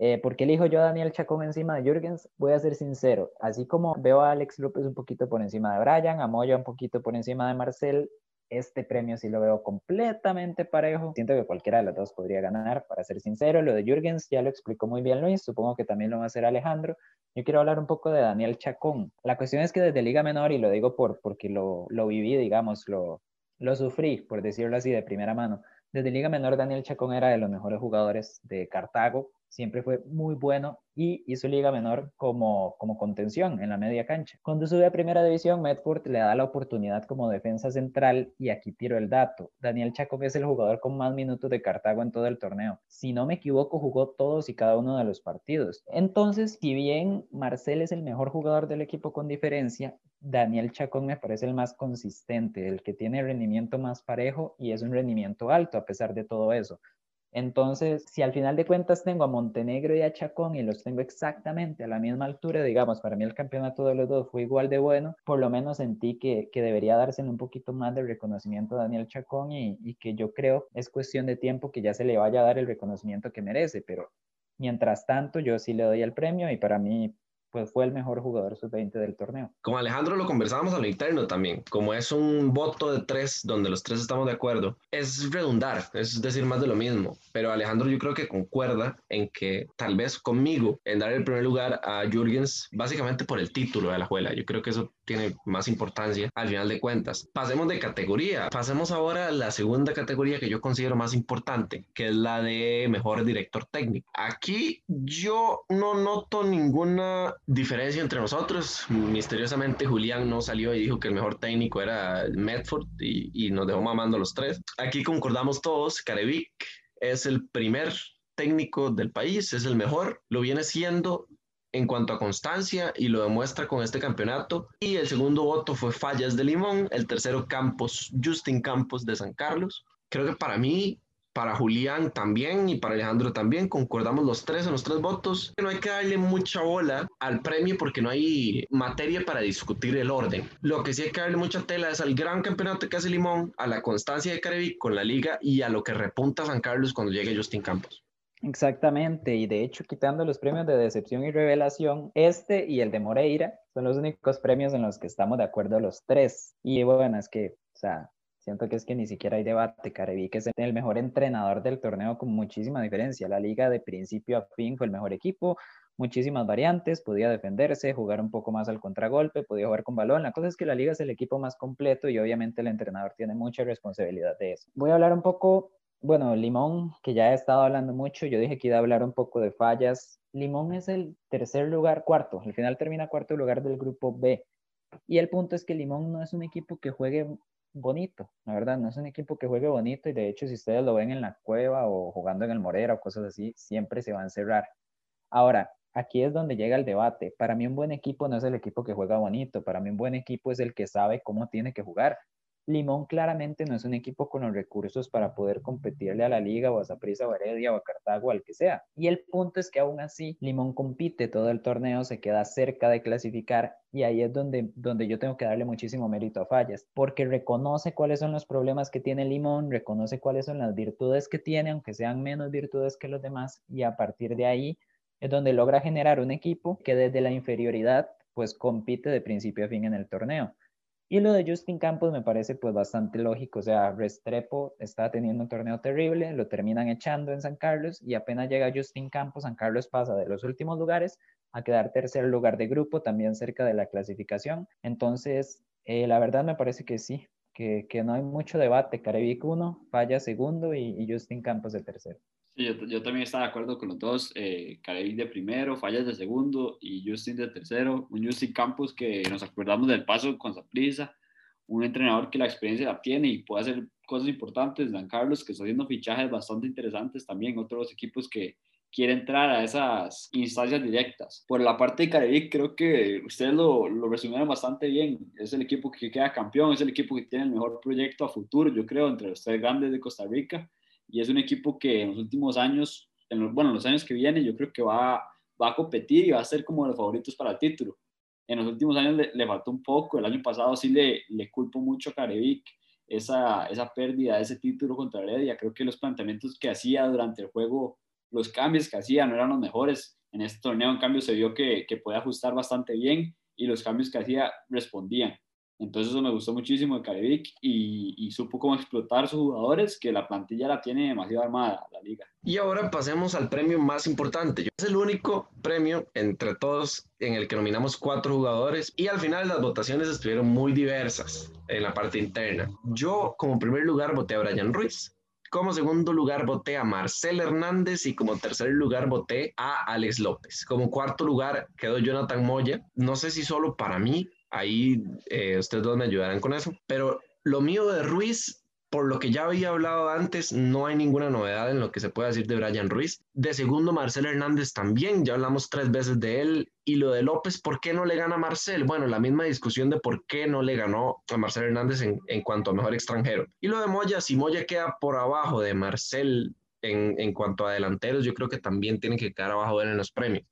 S3: Eh, ¿Por qué elijo yo a Daniel Chacón encima de Jürgens? Voy a ser sincero. Así como veo a Alex López un poquito por encima de Brian, a Moya un poquito por encima de Marcel, este premio sí lo veo completamente parejo. Siento que cualquiera de los dos podría ganar, para ser sincero. Lo de Jürgens ya lo explicó muy bien Luis, supongo que también lo va a hacer Alejandro. Yo quiero hablar un poco de Daniel Chacón. La cuestión es que desde Liga Menor, y lo digo por, porque lo, lo viví, digamos, lo, lo sufrí, por decirlo así, de primera mano. Desde Liga Menor, Daniel Chacón era de los mejores jugadores de Cartago, siempre fue muy bueno y hizo liga menor como, como contención en la media cancha. Cuando sube a primera división, Medford le da la oportunidad como defensa central y aquí tiro el dato. Daniel Chacón es el jugador con más minutos de Cartago en todo el torneo. Si no me equivoco, jugó todos y cada uno de los partidos. Entonces, si bien Marcel es el mejor jugador del equipo con diferencia, Daniel Chacón me parece el más consistente, el que tiene rendimiento más parejo y es un rendimiento alto a pesar de todo eso. Entonces, si al final de cuentas tengo a Montenegro y a Chacón y los tengo exactamente a la misma altura, digamos, para mí el campeonato de los dos fue igual de bueno, por lo menos sentí que, que debería darse un poquito más de reconocimiento a Daniel Chacón y, y que yo creo es cuestión de tiempo que ya se le vaya a dar el reconocimiento que merece, pero mientras tanto yo sí le doy el premio y para mí pues fue el mejor jugador sub-20 del torneo.
S2: Con Alejandro lo conversábamos a lo interno también, como es un voto de tres donde los tres estamos de acuerdo, es redundar, es decir más de lo mismo, pero Alejandro yo creo que concuerda en que tal vez conmigo en dar el primer lugar a Jürgens básicamente por el título de la juela, yo creo que eso tiene más importancia al final de cuentas. Pasemos de categoría, pasemos ahora a la segunda categoría que yo considero más importante, que es la de mejor director técnico. Aquí yo no noto ninguna diferencia entre nosotros. Misteriosamente Julián no salió y dijo que el mejor técnico era Medford y, y nos dejó mamando los tres. Aquí concordamos todos, Carevic es el primer técnico del país, es el mejor, lo viene siendo en cuanto a constancia y lo demuestra con este campeonato. Y el segundo voto fue Fallas de Limón, el tercero Campos, Justin Campos de San Carlos. Creo que para mí, para Julián también y para Alejandro también, concordamos los tres en los tres votos. No hay que darle mucha bola al premio porque no hay materia para discutir el orden. Lo que sí hay que darle mucha tela es al gran campeonato que hace Limón, a la constancia de Carevic con la liga y a lo que repunta San Carlos cuando llegue Justin Campos.
S3: Exactamente, y de hecho quitando los premios de decepción y revelación, este y el de Moreira son los únicos premios en los que estamos de acuerdo los tres. Y bueno, es que, o sea, siento que es que ni siquiera hay debate. Carevic es el mejor entrenador del torneo con muchísima diferencia. La liga de principio a fin fue el mejor equipo, muchísimas variantes, podía defenderse, jugar un poco más al contragolpe, podía jugar con balón. La cosa es que la liga es el equipo más completo y obviamente el entrenador tiene mucha responsabilidad de eso. Voy a hablar un poco bueno, Limón, que ya he estado hablando mucho, yo dije que iba a hablar un poco de fallas. Limón es el tercer lugar, cuarto, al final termina cuarto lugar del grupo B. Y el punto es que Limón no es un equipo que juegue bonito, la verdad, no es un equipo que juegue bonito y de hecho si ustedes lo ven en la cueva o jugando en el Morera o cosas así, siempre se va a encerrar. Ahora, aquí es donde llega el debate. Para mí un buen equipo no es el equipo que juega bonito, para mí un buen equipo es el que sabe cómo tiene que jugar. Limón claramente no es un equipo con los recursos para poder competirle a la Liga o a Zaprisa o a Heredia o a Cartago, al que sea. Y el punto es que aún así Limón compite todo el torneo, se queda cerca de clasificar y ahí es donde, donde yo tengo que darle muchísimo mérito a Fallas, porque reconoce cuáles son los problemas que tiene Limón, reconoce cuáles son las virtudes que tiene, aunque sean menos virtudes que los demás, y a partir de ahí es donde logra generar un equipo que desde la inferioridad pues compite de principio a fin en el torneo. Y lo de Justin Campos me parece pues bastante lógico, o sea, Restrepo está teniendo un torneo terrible, lo terminan echando en San Carlos y apenas llega Justin Campos, San Carlos pasa de los últimos lugares a quedar tercer lugar de grupo, también cerca de la clasificación. Entonces, eh, la verdad me parece que sí, que, que, no hay mucho debate. Carevic uno, falla segundo y, Justin Campos de tercero.
S4: Sí, yo, yo, también estaba de acuerdo con los dos. Eh, de primero, Fallas de segundo y Justin de tercero. Un Justin Campos que nos acordamos del paso con prisa. Un entrenador que la experiencia la tiene y puede hacer cosas importantes. Dan Carlos, que está haciendo fichajes bastante interesantes también. Otros equipos que quieren entrar a esas instancias directas. Por la parte de Carevic, creo que ustedes lo, lo resumieron bastante bien. Es el equipo que queda campeón, es el equipo que tiene el mejor proyecto a futuro, yo creo, entre los tres grandes de Costa Rica y es un equipo que en los últimos años, en los, bueno, en los años que vienen, yo creo que va, va a competir y va a ser como de los favoritos para el título. En los últimos años le, faltó un poco, el año pasado sí le, le culpo mucho a Carevic esa, esa pérdida de ese título contra Heredia. Creo que los planteamientos que hacía durante el juego, los cambios que hacía no eran los mejores. En este torneo, en cambio, se vio que, que puede ajustar bastante bien y los cambios que hacía respondían. Entonces eso me gustó muchísimo de Carevic y, supo cómo explotar sus jugadores, que la plantilla la tiene demasiado armada, la liga.
S2: Y ahora pasemos al premio más importante. Es el único premio entre todos en el que nominamos cuatro jugadores y al final las votaciones estuvieron muy diversas en la parte interna. Yo como primer lugar voté a Brian Ruiz. Como segundo lugar voté a Marcel Hernández y como tercer lugar voté a Alex López. Como cuarto lugar quedó Jonathan Moya. No sé si solo para mí Ahí eh, ustedes dos me ayudarán con eso. Pero lo mío de Ruiz, por lo que ya había hablado antes, no hay ninguna novedad en lo que se puede decir de Brian Ruiz. De segundo, Marcel Hernández también, ya hablamos tres veces de él. Y lo de López, ¿por qué no le gana a Marcel? Bueno, la misma discusión de por qué no le ganó a Marcel Hernández en, en cuanto a mejor extranjero. Y lo de Moya, si Moya queda por abajo de Marcel en, en cuanto a delanteros, yo creo que también tiene que quedar abajo de él en los premios.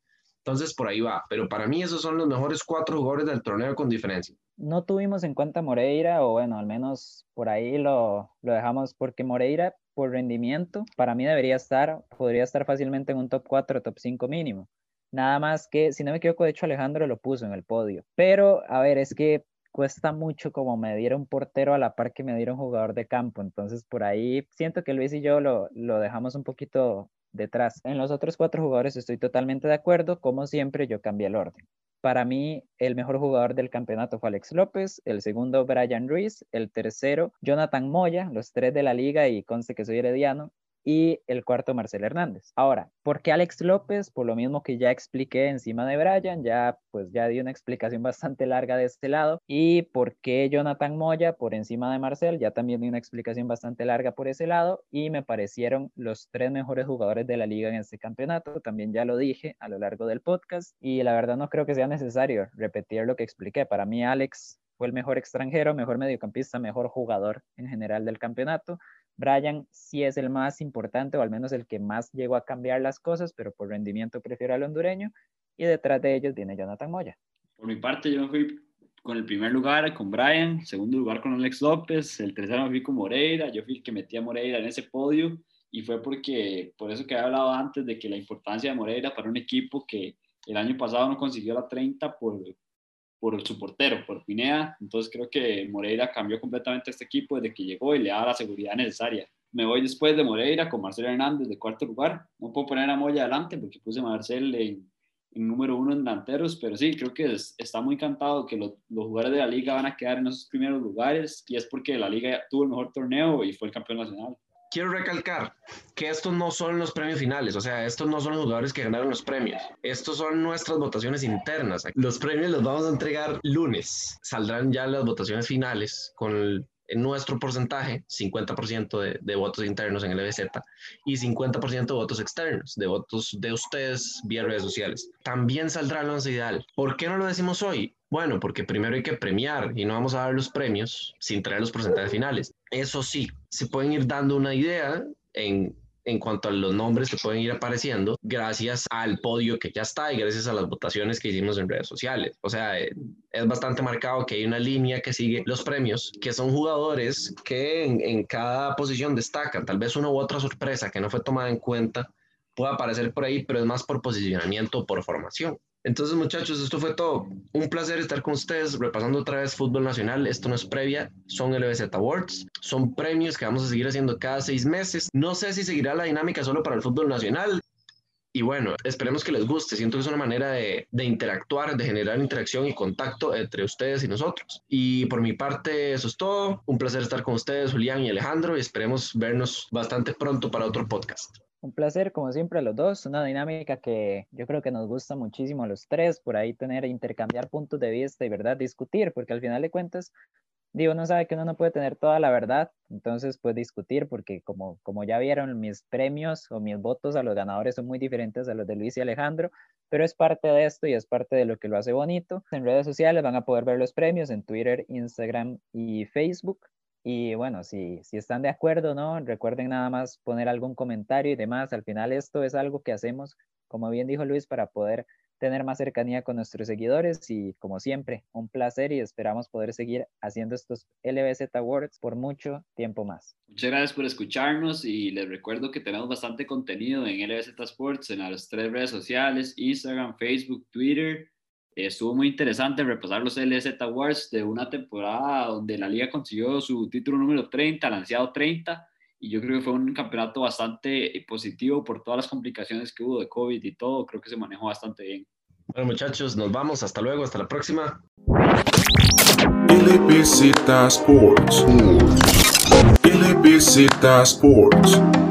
S2: Entonces por ahí va, pero para mí esos son los mejores cuatro jugadores del torneo con diferencia.
S3: No tuvimos en cuenta Moreira, o bueno, al menos por ahí lo, lo dejamos, porque Moreira, por rendimiento, para mí debería estar, podría estar fácilmente en un top 4, top 5 mínimo. Nada más que, si no me equivoco, de hecho Alejandro lo puso en el podio. Pero, a ver, es que cuesta mucho como medir un portero a la par que medir un jugador de campo. Entonces, por ahí siento que Luis y yo lo, lo dejamos un poquito detrás. En los otros cuatro jugadores estoy totalmente de acuerdo. Como siempre, yo cambié el orden. Para mí, el mejor jugador del campeonato fue Alex López, el segundo Brian Ruiz, el tercero Jonathan Moya, los tres de la liga y conste que soy herediano. Y el cuarto Marcel Hernández. Ahora, ¿por qué Alex López? Por lo mismo que ya expliqué encima de Brian, ya pues ya di una explicación bastante larga de este lado. ¿Y por qué Jonathan Moya por encima de Marcel? Ya también di una explicación bastante larga por ese lado y me parecieron los tres mejores jugadores de la liga en este campeonato. También ya lo dije a lo largo del podcast y la verdad no creo que sea necesario repetir lo que expliqué. Para mí Alex fue el mejor extranjero, mejor mediocampista, mejor jugador en general del campeonato. Brian sí es el más importante o al menos el que más llegó a cambiar las cosas, pero por rendimiento prefiero al hondureño. Y detrás de ellos viene Jonathan Moya.
S4: Por mi parte, yo me fui con el primer lugar con Brian, segundo lugar con Alex López, el tercero me fui con Moreira, yo fui el que metí a Moreira en ese podio y fue porque, por eso que he hablado antes de que la importancia de Moreira para un equipo que el año pasado no consiguió la 30 por, por su portero, por Pineda. Entonces creo que Moreira cambió completamente este equipo desde que llegó y le da la seguridad necesaria. Me voy después de Moreira con Marcelo Hernández de cuarto lugar. No puedo poner a Moya adelante porque puse a Marcel en, número uno en delanteros, pero sí, creo que está muy encantado que los jugadores de la liga van a quedar en esos primeros lugares y es porque la liga tuvo el mejor torneo y fue el campeón nacional
S2: quiero recalcar que estos no son los premios finales, o sea, estos no son los jugadores que ganaron los premios, estos son nuestras votaciones internas. Los premios los vamos a entregar lunes, saldrán ya las votaciones finales con nuestro porcentaje, 50% de, de, votos internos en el EBZ y 50% de votos externos, de votos de ustedes vía redes sociales. También saldrá el once ideal. ¿Por qué no lo decimos hoy? Bueno, porque primero hay que premiar y no vamos a dar los premios sin traer los porcentajes finales. Eso sí, se pueden ir dando una idea en, en cuanto a los nombres que pueden ir apareciendo gracias al podio que ya está y gracias a las votaciones que hicimos en redes sociales. O sea, eh, es bastante marcado que hay una línea que sigue los premios, que son jugadores que en, en cada posición destacan. Tal vez una u otra sorpresa que no fue tomada en cuenta pueda aparecer por ahí, pero es más por posicionamiento o por formación. Entonces, muchachos, esto fue todo. Un placer estar con ustedes repasando otra vez fútbol nacional. Esto no es previa, son LBZ Awards. Son premios que vamos a seguir haciendo cada seis meses. No sé si seguirá la dinámica solo para el fútbol nacional. Y bueno, esperemos que les guste. Siento que es una manera de, de, interactuar, de generar interacción y contacto entre ustedes y nosotros. Y por mi parte, eso es todo. Un placer estar con ustedes, Julián y Alejandro, y esperemos vernos bastante pronto para otro podcast.
S3: Un placer, como siempre, a los dos. Una dinámica que yo creo que nos gusta muchísimo a los tres, por ahí tener, intercambiar puntos de vista y verdad, discutir, porque al final de cuentas, digo, uno sabe que uno no puede tener toda la verdad, entonces pues discutir, porque como, como ya vieron, mis premios o mis votos a los ganadores son muy diferentes a los de Luis y Alejandro, pero es parte de esto y es parte de lo que lo hace bonito. En redes sociales van a poder ver los premios en Twitter, Instagram y Facebook. Y bueno, si, si están de acuerdo, ¿no? Recuerden nada más poner algún comentario y demás. Al final esto es algo que hacemos, como bien dijo Luis, para poder tener más cercanía con nuestros seguidores y como siempre, un placer y esperamos poder seguir haciendo estos LBZ Awards por mucho tiempo más.
S4: Muchas gracias por escucharnos y les recuerdo que tenemos bastante contenido en LBZ Sports en las tres redes sociales, Instagram, Facebook, Twitter estuvo muy interesante repasar los LZ Awards de una temporada donde la liga consiguió su título número 30, lanzado 30, y yo creo que fue un campeonato bastante positivo por todas las complicaciones que hubo de COVID y todo, creo que se manejó bastante bien.
S2: Bueno muchachos, nos vamos, hasta luego, hasta la próxima.
S1: LBZ Sports. LBZ Sports.